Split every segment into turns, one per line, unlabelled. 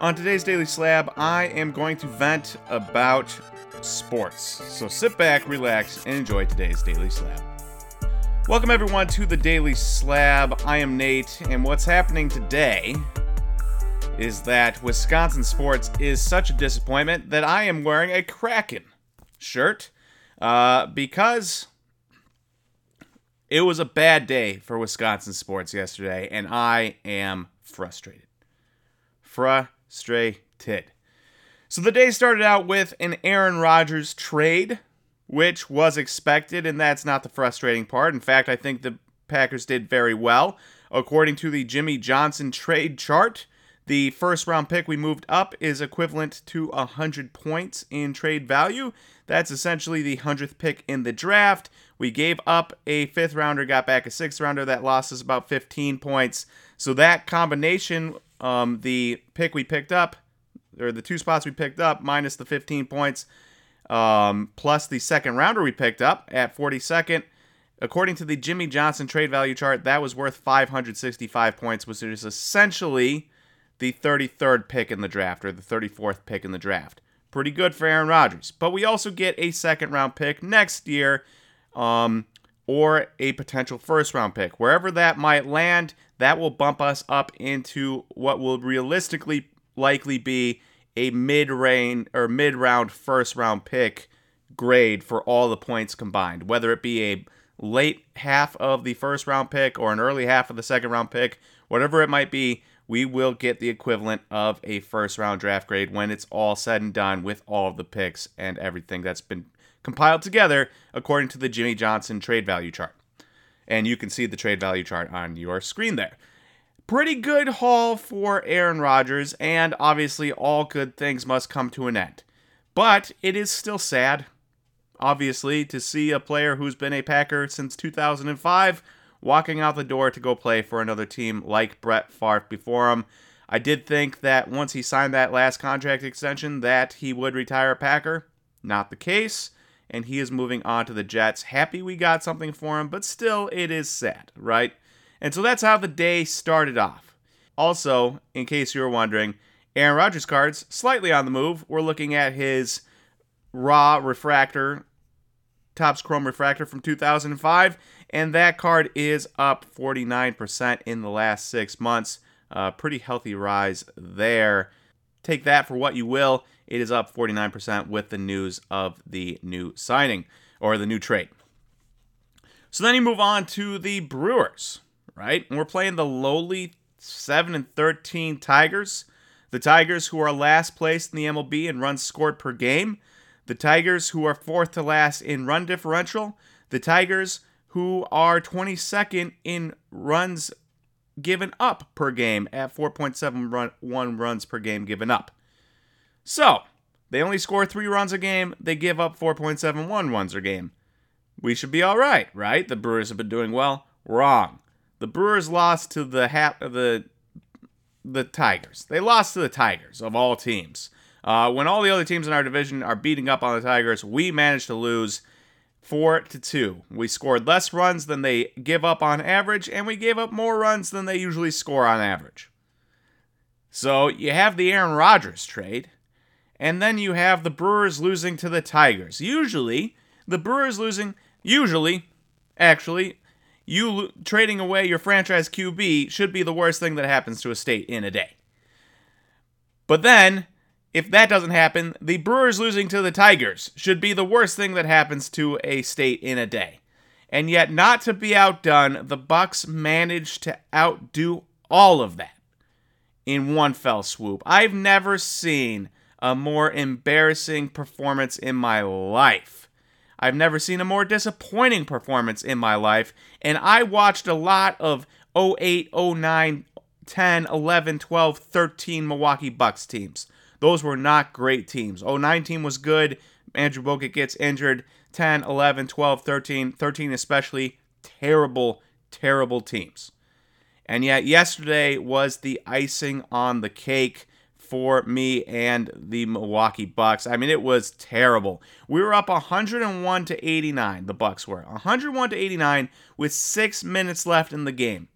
On today's Daily Slab, I am going to vent about sports. So sit back, relax, and enjoy today's Daily Slab. Welcome, everyone, to the Daily Slab. I am Nate, and what's happening today is that Wisconsin sports is such a disappointment that I am wearing a Kraken shirt uh, because it was a bad day for Wisconsin sports yesterday, and I am frustrated. Frustrated frustrated. So the day started out with an Aaron Rodgers trade, which was expected, and that's not the frustrating part. In fact, I think the Packers did very well. According to the Jimmy Johnson trade chart, the first round pick we moved up is equivalent to 100 points in trade value. That's essentially the 100th pick in the draft. We gave up a fifth rounder, got back a sixth rounder. That lost us about 15 points. So that combination um, the pick we picked up, or the two spots we picked up, minus the 15 points, um, plus the second rounder we picked up at 42nd. According to the Jimmy Johnson trade value chart, that was worth 565 points, which is essentially the 33rd pick in the draft or the 34th pick in the draft. Pretty good for Aaron Rodgers. But we also get a second round pick next year um, or a potential first round pick. Wherever that might land, that will bump us up into what will realistically likely be a mid range or mid round first round pick grade for all the points combined, whether it be a late half of the first round pick or an early half of the second round pick, whatever it might be, we will get the equivalent of a first round draft grade when it's all said and done with all of the picks and everything that's been compiled together according to the Jimmy Johnson trade value chart and you can see the trade value chart on your screen there. Pretty good haul for Aaron Rodgers, and obviously, all good things must come to an end. But it is still sad, obviously, to see a player who's been a Packer since 2005 walking out the door to go play for another team like Brett Favre before him. I did think that once he signed that last contract extension that he would retire a Packer. Not the case and he is moving on to the Jets. Happy we got something for him, but still, it is sad, right? And so that's how the day started off. Also, in case you were wondering, Aaron Rodgers cards slightly on the move. We're looking at his raw refractor, Topps Chrome refractor from 2005, and that card is up 49% in the last six months. Uh, pretty healthy rise there. Take that for what you will. It is up 49% with the news of the new signing or the new trade. So then you move on to the Brewers, right? And we're playing the lowly 7 and 13 Tigers. The Tigers who are last place in the MLB in runs scored per game. The Tigers who are fourth to last in run differential. The Tigers who are 22nd in runs given up per game at 4.71 runs per game given up. So, they only score three runs a game, they give up 4.71 runs a game. We should be all right, right? The Brewers have been doing well. Wrong. The Brewers lost to the hat the the Tigers. They lost to the Tigers of all teams. Uh, when all the other teams in our division are beating up on the Tigers, we managed to lose four to two. We scored less runs than they give up on average, and we gave up more runs than they usually score on average. So you have the Aaron Rodgers trade and then you have the Brewers losing to the Tigers. Usually, the Brewers losing, usually, actually, you lo- trading away your franchise QB should be the worst thing that happens to a state in a day. But then, if that doesn't happen, the Brewers losing to the Tigers should be the worst thing that happens to a state in a day. And yet, not to be outdone, the Bucks managed to outdo all of that in one fell swoop. I've never seen a more embarrassing performance in my life. I've never seen a more disappointing performance in my life, and I watched a lot of 08, 09, 10, 11, 12, 13 Milwaukee Bucks teams. Those were not great teams. 09 team was good. Andrew Bogut gets injured. 10, 11, 12, 13, 13 especially terrible, terrible teams. And yet yesterday was the icing on the cake for me and the Milwaukee Bucks. I mean, it was terrible. We were up 101 to 89. The Bucks were 101 to 89 with six minutes left in the game.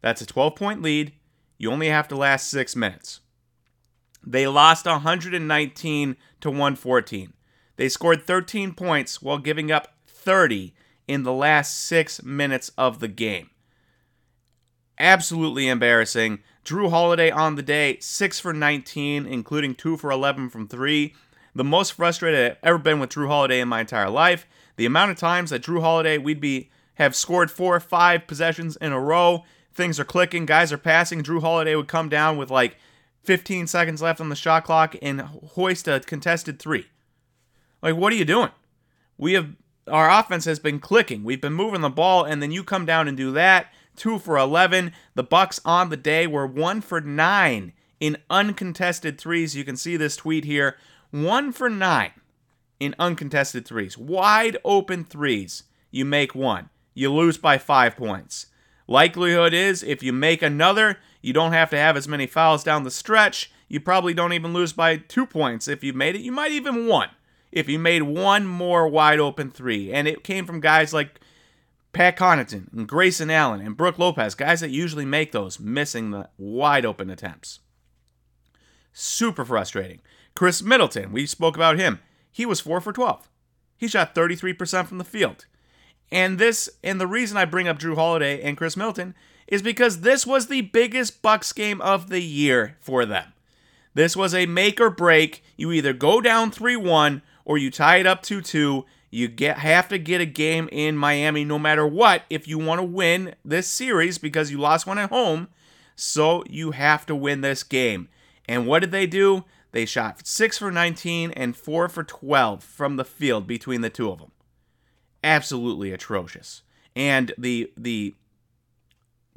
That's a 12 point lead. You only have to last six minutes. They lost 119 to 114. They scored 13 points while giving up 30 in the last six minutes of the game. Absolutely embarrassing. Jrue Holiday on the day, 6 for 19, including 2 for 11 from 3. The most frustrated I've ever been with Jrue Holiday in my entire life. The amount of times that Jrue Holiday we'd be have scored four or five possessions in a row. Things are clicking, guys are passing. Jrue Holiday would come down with like 15 seconds left on the shot clock and hoist a contested three. Like, what are you doing? We have our offense has been clicking. We've been moving the ball, and then you come down and do that. Two for 11. The Bucks on the day were one for nine in uncontested threes. You can see this tweet here. One for nine in uncontested threes. Wide open threes. You make one. You lose by five points. Likelihood is if you make another, you don't have to have as many fouls down the stretch. You probably don't even lose by two points. If you made it, you might even won. If you made one more wide open three. And it came from guys like Pat Connaughton and Grayson Allen and Brook Lopez, guys that usually make those, missing the wide open attempts. Super frustrating. Khris Middleton, we spoke about him. He was 4 for 12. He shot 33% from the field. And this and the reason I bring up Jrue Holiday and Khris Middleton is because this was the biggest Bucks game of the year for them. This was a make or break. You either go down 3-1 or you tie it up 2-2 you get have to get a game in Miami no matter what if you want to win this series because you lost one at home. So you have to win this game. And what did they do? They shot 6 for 19 and 4 for 12 from the field between the two of them. Absolutely atrocious. And the the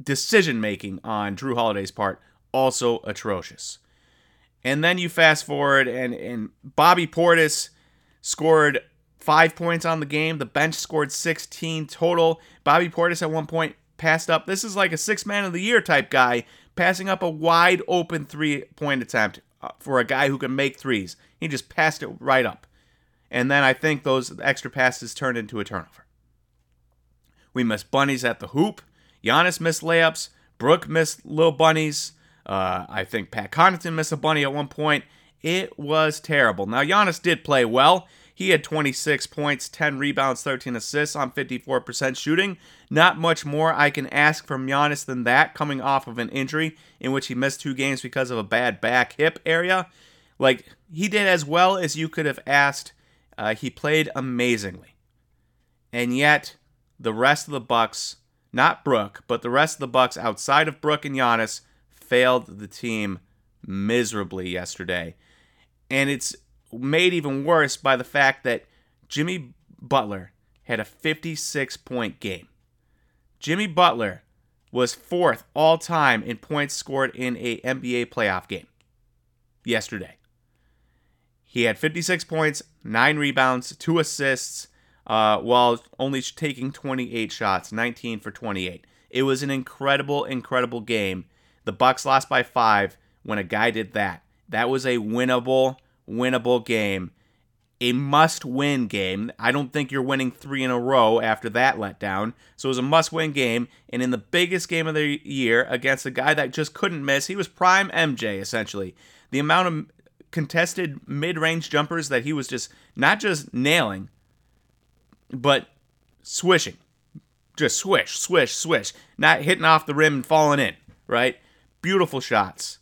decision making on Jrue Holiday's part also atrocious. And then you fast forward and and Bobby Portis scored five points on the game. The bench scored 16 total. Bobby Portis at one point passed up. This is like a six man of the year type guy, passing up a wide open three point attempt uh, for a guy who can make threes. He just passed it right up. And then I think those extra passes turned into a turnover. We missed bunnies at the hoop. Giannis missed layups. Brook missed little bunnies. Uh, I think Pat Connaughton missed a bunny at one point. It was terrible. Now, Giannis did play well. He had 26 points, 10 rebounds, 13 assists on 54% shooting. Not much more I can ask from Giannis than that, coming off of an injury in which he missed two games because of a bad back hip area. Like, he did as well as you could have asked. Uh, he played amazingly. And yet, the rest of the Bucks, not Brook, but the rest of the Bucks outside of Brook and Giannis, failed the team miserably yesterday. And it's made even worse by the fact that Jimmy Butler had a 56 point game. Jimmy Butler was fourth all time in points scored in a NBA playoff game yesterday. He had 56 points, 9 rebounds, 2 assists, uh, while only taking 28 shots, 19 for 28. It was an incredible, incredible game. The Bucks lost by 5 when a guy did that. That was a winnable winnable game, a must win game. I don't think you're winning three in a row after that letdown. So it was a must win game. And in the biggest game of the year against a guy that just couldn't miss, he was prime MJ essentially. The amount of contested mid range jumpers that he was just not just nailing, but swishing. Just swish, swish, swish. Not hitting off the rim and falling in, right? Beautiful shots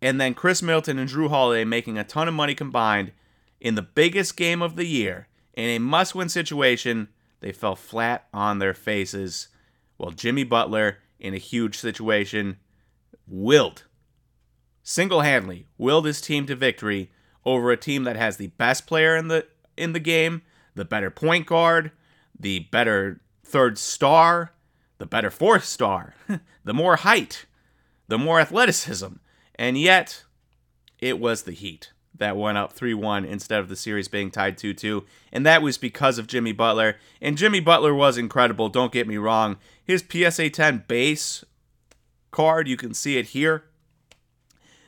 and then Khris Middleton and Jrue Holiday making a ton of money combined in the biggest game of the year in a must win situation, they fell flat on their faces. While Jimmy Butler, in a huge situation, willed, single handedly, willed his team to victory over a team that has the best player in the in the game, the better point guard, the better third star, the better fourth star, the more height, the more athleticism, and yet, it was the Heat that went up 3 1 instead of the series being tied 2 2. And that was because of Jimmy Butler. And Jimmy Butler was incredible, don't get me wrong. His PSA 10 base card, you can see it here,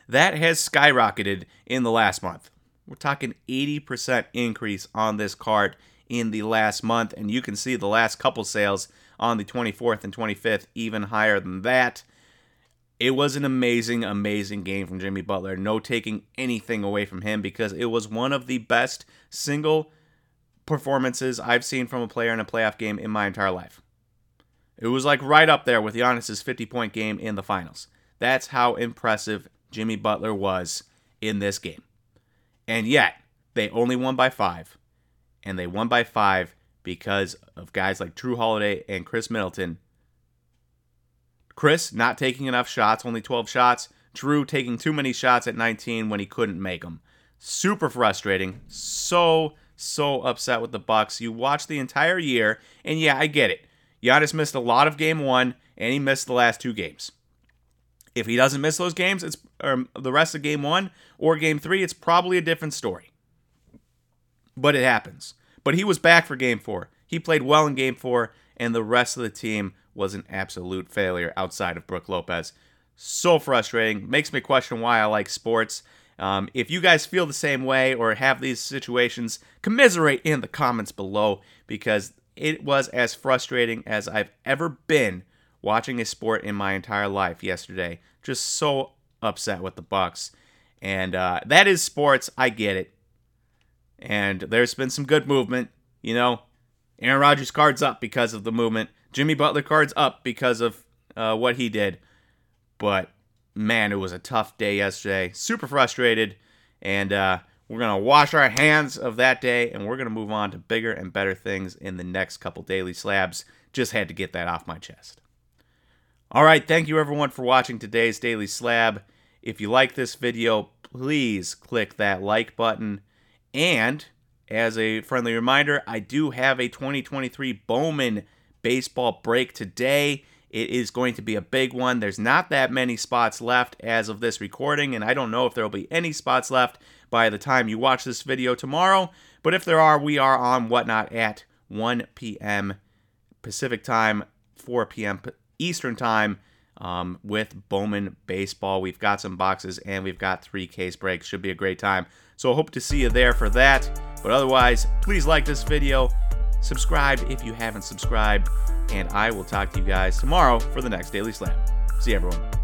that has skyrocketed in the last month. We're talking 80% increase on this card in the last month. And you can see the last couple sales on the 24th and 25th, even higher than that it was an amazing, amazing game from Jimmy Butler. No taking anything away from him because it was one of the best single performances I've seen from a player in a playoff game in my entire life. It was like right up there with Giannis's 50 point game in the finals. That's how impressive Jimmy Butler was in this game. And yet, they only won by five. And they won by five because of guys like Jrue Holiday and Khris Middleton Khris not taking enough shots, only 12 shots. Jrue taking too many shots at 19 when he couldn't make them. Super frustrating. So so upset with the Bucks. You watch the entire year, and yeah, I get it. Giannis missed a lot of game one, and he missed the last two games. If he doesn't miss those games, it's or the rest of game one or game three, it's probably a different story. But it happens. But he was back for game four. He played well in game four, and the rest of the team was an absolute failure outside of Brook Lopez. So frustrating. Makes me question why I like sports. Um, if you guys feel the same way or have these situations, commiserate in the comments below because it was as frustrating as I've ever been watching a sport in my entire life yesterday. Just so upset with the Bucks, and uh, that is sports. I get it, and there's been some good movement. You know, Aaron Rodgers cards up because of the movement. Jimmy Butler cards up because of uh, what he did. But man, it was a tough day yesterday. Super frustrated. And uh, we're to wash our hands of that day and we're to move on to bigger and better things in the next couple daily slabs. Just had to get that off my chest. All right, thank you everyone for watching today's Daily Slab. If you like this video, please click that like button. And as a friendly reminder, I do have a 2023 Bowman baseball break today. It is going to be a big one. There's not that many spots left as of this recording, and I don't know if there will be any spots left by the time you watch this video tomorrow. But if there are, we are on Whatnot at 1 p.m. Pacific time, 4 p.m. Eastern time um, with Bowman Baseball. We've got some boxes and we've got three case breaks. Should be a great time. So hope to see you there for that. But otherwise, please like this video subscribe if you haven't subscribed, and I will talk to you guys tomorrow for the next Daily Slab. See everyone.